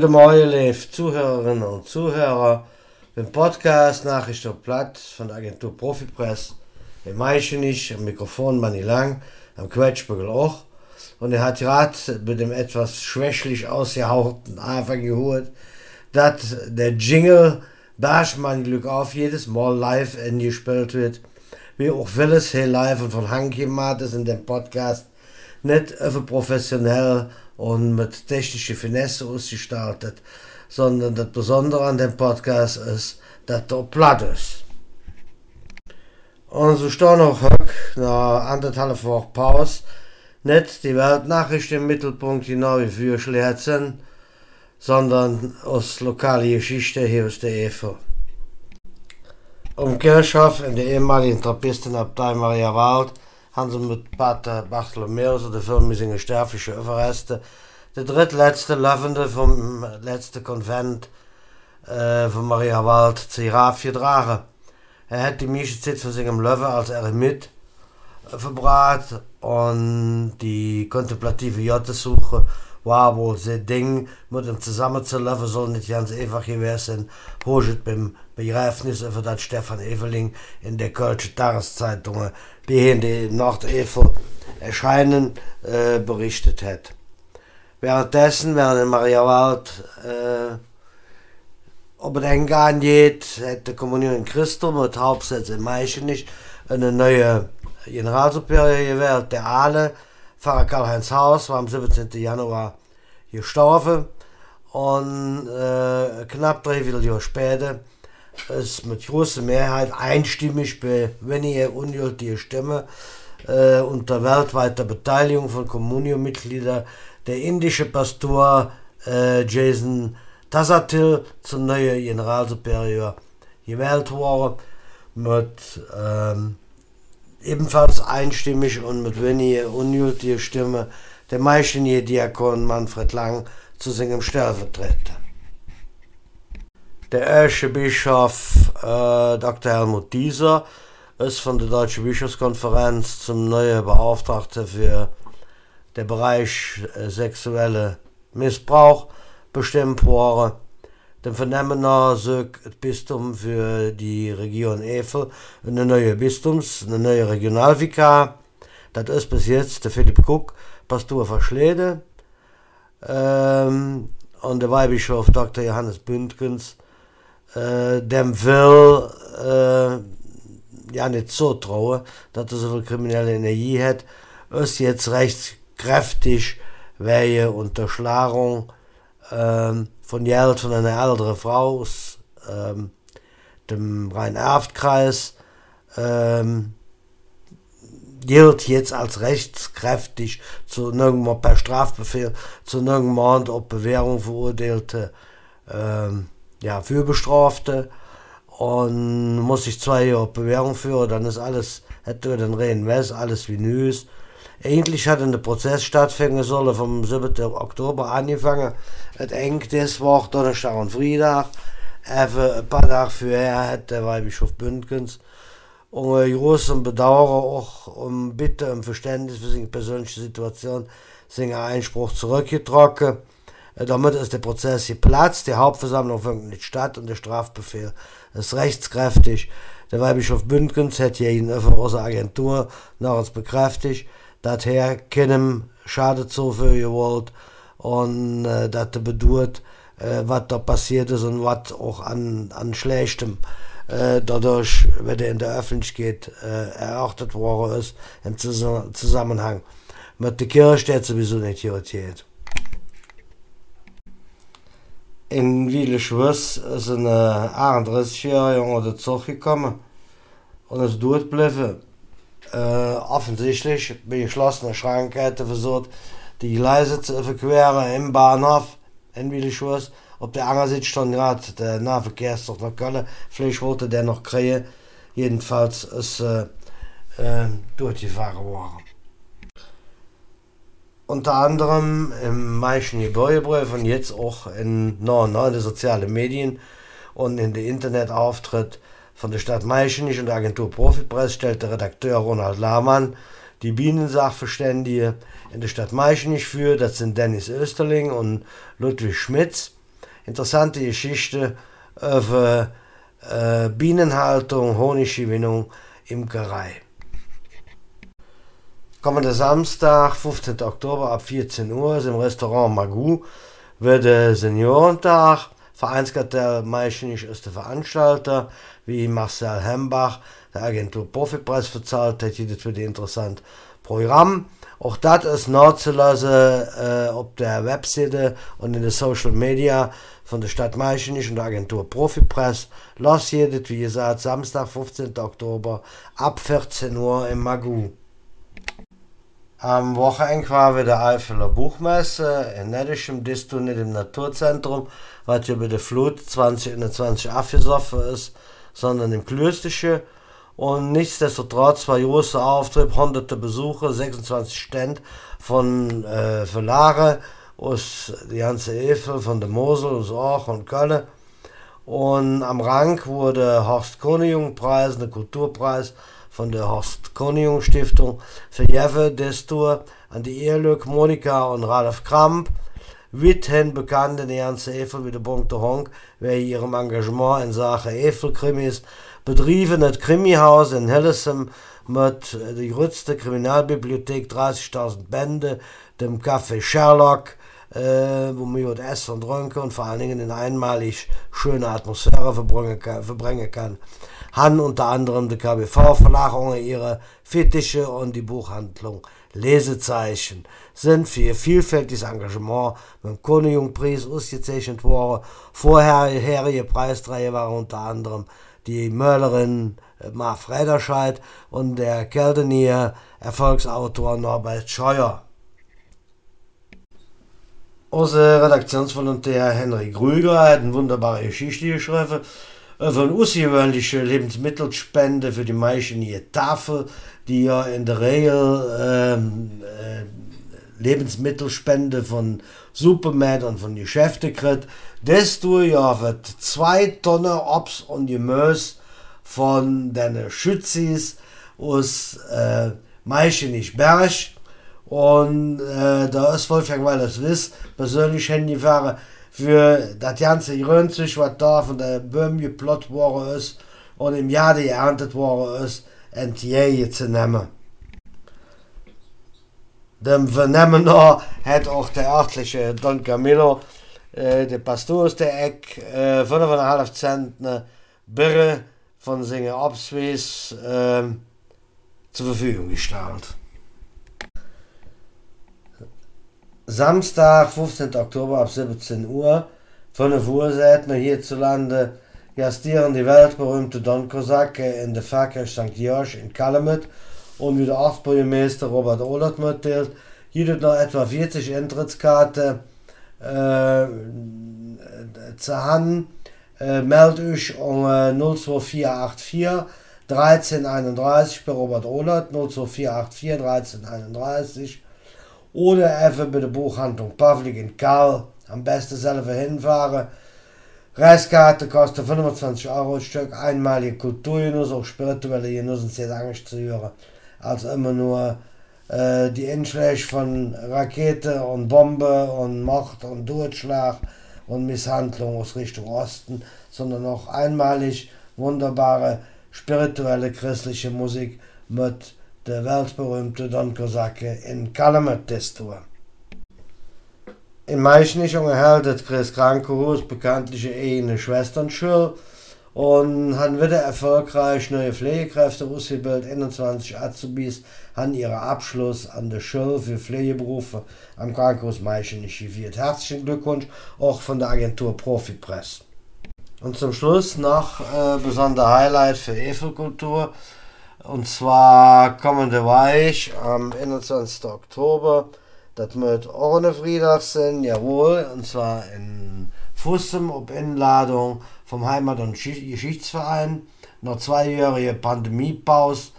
Guten Morgen, liebe Zuhörerinnen und Zuhörer. Im Podcast Nachrichten Platt von der Agentur Profipress. Im Meichen nicht, am Mikrofon Manni Lang, am Quetschbügel auch. Und er hat gerade mit dem etwas schwächlich ausgehauchten Anfang gehört, dass der Jingle Dash mein Glück auf jedes Mal live eingespielt wird. Wie auch vieles hier live und von Hank gemacht ist in dem Podcast. Nicht einfach professionell und mit technischer Finesse ausgestaltet, sondern das Besondere an dem Podcast ist, dass er platt ist. Und so stehen noch heute, nach anderthalb Wochen Pause, nicht die Weltnachrichten im Mittelpunkt, genau wie für Schlerzen, sondern aus lokale Geschichte hier aus der EFO. Um Kirchhoff in der ehemaligen Trappistenabtei Maria Wald haben sie mit Pater Bartholomäus der Filmmisingen sterbliche Überreste der drittletzte Laufende vom letzten Konvent äh, von Maria Wald zu Iraf getragen. Er hat die meiste Zeit von seinem Löwe als Eremit äh, verbracht und die kontemplative Jottesuche war wohl sein Ding, mit ihm zusammenzulaufen, soll nicht ganz einfach gewesen sein. Hoget beim Begräbnis, über das Stefan Eveling in der Kölsche Tageszeitung, die in der Nordevel erscheinen, äh, berichtet hat. Währenddessen, während in Maria Wald äh, ob es eingegangen geht, hat die Kommunion in Christus mit Hauptsitz in Meichen eine neue Generalsuperior gewählt, der Aale, Pfarrer Karl-Heinz Haus, war am 17. Januar gestorben und äh, knapp drei Jahre später ist mit großer Mehrheit einstimmig bei weniger ungültige Stimme äh, unter weltweiter Beteiligung von Kommunion-Mitgliedern der indische Pastor äh, Jason Tasatil zum neuen Generalsuperior gewählt worden mit ähm, ebenfalls einstimmig und mit weniger ungültiger Stimme der meisten Diakon Manfred Lang zu seinem Stellvertreter. Der erste Bischof äh, Dr. Helmut Dieser ist von der Deutschen Bischofskonferenz zum neuen Beauftragten für den Bereich äh, sexuelle Missbrauch bestimmt worden. Dem Vernehmener sagt das Bistum für die Region Evel eine neue Bistums, eine neue Regionalvikar. Das ist bis jetzt der Philipp Cook, Pastor Verschlede. Ähm, und der Weihbischof Dr. Johannes Bündgens, äh, dem will äh, ja nicht so trauen, dass er so viel kriminelle Energie hat, ist jetzt rechtskräftig wegen Unterschlagung ähm, von Geld von einer älteren Frau aus ähm, dem Rhein-Erft-Kreis ähm, gilt jetzt als rechtskräftig zu nirgendwo per Strafbefehl zu nirgendwo auf Bewährung verurteilte ähm, ja, Fürbestrafte und muss sich zwei Jahre Bewährung führen, dann ist alles, hätte den Reden alles wie Nüs. Eigentlich hat der Prozess stattfinden sollen vom 7. Oktober angefangen. Es eng das Woche, Donnerstag und Freitag. Even ein paar Tage vorher hat der Weihbischof Bündgens um großem Bedauern auch um Bitte um Verständnis für seine persönliche Situation seinen Einspruch zurückgetroffen. Damit ist der Prozess geplatzt, die Hauptversammlung findet nicht statt und der Strafbefehl ist rechtskräftig. Der Weihbischof Bündgens hat hier von unserer Agentur noch uns bekräftigt dat her keinem schade zu gewollt und äh, er bedurt äh, wat da passiert ist und wat auch an an schlechtem äh, dadurch wenn er in der Öffentlichkeit äh, erachtet worden ist im Zusammenhang mit der Kirche steht sowieso nicht irritiert in Wieleschwus ist eine 38-jährige Junge der Zug gekommen und ist dort geblieben äh, offensichtlich bei geschlossener Schrankkette versucht, die Gleise zu verqueren im Bahnhof in Willischwurst. Auf der anderen Seite stand gerade der Nahverkehrszug nach Köln. Vielleicht wollte der noch kriegen. Jedenfalls ist äh, äh, durchgefahren worden. Unter anderem im Maischen Gebäudebrief und jetzt auch in neuen sozialen Medien und in den Internetauftritt von der Stadt Meischenich und der Agentur Profipress stellte Redakteur Ronald Lahmann die Bienensachverständige in der Stadt Meischenich für. Das sind Dennis Österling und Ludwig Schmitz. interessante Geschichte über äh, Bienenhaltung, Honiggewinnung, Imkerei. Kommender Samstag, 15. Oktober ab 14 Uhr ist im Restaurant Magou wird der Seniorentag. Vereinskartell Meischenich ist der Veranstalter, wie Marcel Hembach, der Agentur Profipreis verzahlt hat. Das wird ein interessantes Programm. Auch das ist nachzulassen äh, auf der Webseite und in den Social Media von der Stadt Meischenich und der Agentur Profipress. Los jedes, wie gesagt, Samstag, 15. Oktober ab 14 Uhr im Magu. Am Wochenende war wieder Eifeler Buchmesse in Nettischem, das du nicht im Naturzentrum, was über die Flut 2021 abgesoffen ist, sondern im Klösterchen. Und nichtsdestotrotz war großer Auftritt, hunderte Besucher, 26 Ständ von äh, Verlage aus die ganze Eifel, von der Mosel, aus Orch und Köln. Und am Rang wurde Horst Konijung Preis, der Kulturpreis von der Horst Konijung Stiftung für Jeffe Destur an die Ehelök Monika und Ralf Kramp, Withen bekannt in der ganze Eifel wie der Bunte Honk, wer ihrem Engagement in Sachen Eifel-Krimis bedrieben het Krimihaus in Hillesum mit der größte Kriminalbibliothek 30.000 Bände, dem Café Sherlock, äh, wo man dort essen und trinken und vor allen Dingen in einmalig schöne Atmosphäre verbringen kann. Verbringen kann. Han unter anderem die KBV-Verlagerungen ihre Fittiche und die Buchhandlung Lesezeichen sind für ihr vielfältiges Engagement mit dem Königpreis ausgezeichnet worden. Vorherige Preisträger waren unter anderem die Mörlerin äh, Marf Rederscheid und der Keldenier Erfolgsautor Norbert Scheuer. Unser Redaktionsvolontär Henrik Rüger hat eine wunderbare Geschichte geschrieben über eine außergewöhnliche Lebensmittelspende für die Menschen hier Tafel, die ja in der Regel ähm, äh, Lebensmittelspende von Supermärkten und von Geschäften kriegt. Das ja wird zwei Tonnen Obst und Gemüse von den Schützis aus äh, Meischenich-Berg. Und äh, da ist Wolfgang, weil das wisst, persönlich hingefahren für das ganze Grünzeug, was da von der Böhm geplott worden ist und im Jahr geerntet worden ist, entgegen zu nehmen. Dem Vernehmen hat auch der örtliche Don Camillo, äh, der Pastor aus der Eck, äh, 5,5 Zentner Birre von seinen Abswies äh, zur Verfügung gestellt. Samstag, 15. Oktober ab 17 Uhr, von der Uhr hierzulande gastieren die weltberühmte Don Kosake in der Pfarrkirche St. Georg in Kalamit und wie der Ortsbürgermeister Robert Ohlert mitteilt, jeder noch etwa 40 Eintrittskarten äh, zu haben. Äh, meldet euch um äh, 02484 1331 bei Robert Ohlert, 02484 1331 oder even bei der Buchhandlung Pavlik in Karl am besten selber hinfahren. Reiskarte kostet 25 Euro Stück, einmalige Kulturgenuss, auch spirituelle Genussen sehr Angst zu hören, als immer nur äh, die Inschläge von Rakete und Bombe und Mord und Durchschlag und Misshandlung aus Richtung Osten, sondern auch einmalig wunderbare spirituelle christliche Musik mit der weltberühmte Don Kosake in Kalamata-Destur. In Meischnichung erhält das Chris Krankenhaus bekanntliche eine Schwesternschule und haben wieder erfolgreich neue Pflegekräfte ausgebildet. 21 Azubis haben ihren Abschluss an der Schule für Pflegeberufe am Krankenhaus Meischenich geviert. Herzlichen Glückwunsch auch von der Agentur Profipress. Und zum Schluss noch äh, besonderer Highlight für Evelkultur. Und zwar kommende Weich am 21. Oktober. Das wird ohne Freitag sein, jawohl. Und zwar in Fussem auf Einladung vom Heimat- und Geschichtsverein. Nach zweijährige Pandemiepause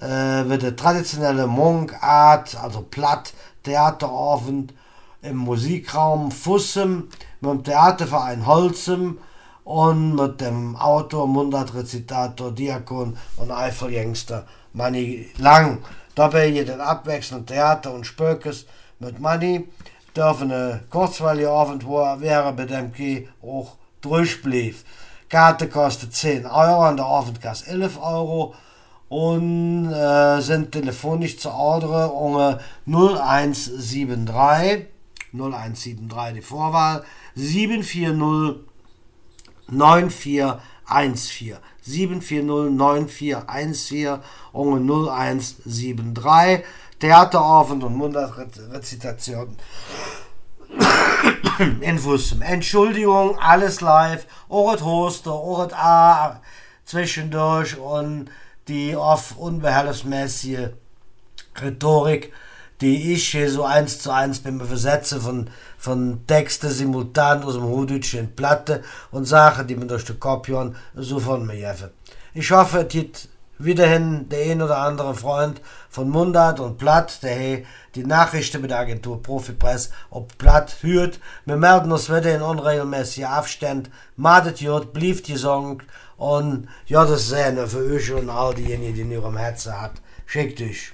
äh, wird der traditionelle Mungart, also Platt, Theaterabend im Musikraum Fussem mit dem Theaterverein Holzem und mit dem Autor, Mundartrezitator, Diakon und Eifeljängster Manni Lang. Dabei ein abwechselnd Theater und Spökes mit Manni. dürfen eine kurzweilige Abend, wo wäre bei dem Key auch durchblieb. Karte kostet 10 Euro, an der Abend kostet 11 Euro und äh, sind telefonisch zu ordern unter 0173 0173 die Vorwahl 740 9414 740 9414 unter 0173 Theaterabend und Mundartrezitation. Infos. Entschuldigung, alles live. Oret Hoster, Oret A zwischendurch und die oft unbehelfsmäßige Rhetorik, die ich hier so eins zu eins beim Übersetzen von, von Texte simultan aus dem Huditsch in Platte und Sachen, die man durch die Kopion so von mir helfen. Ich hoffe, es wiederhin der ein oder andere Freund von Mundart und Platt, der die Nachrichten mit der Agentur Profipress ob Platt hört. Wir melden uns wieder in unregelmäßigen Abständen. Madet jod, blieft die Song und ja, das eine für euch und all diejenigen, die in ihrem Herzen hat. Schickt euch.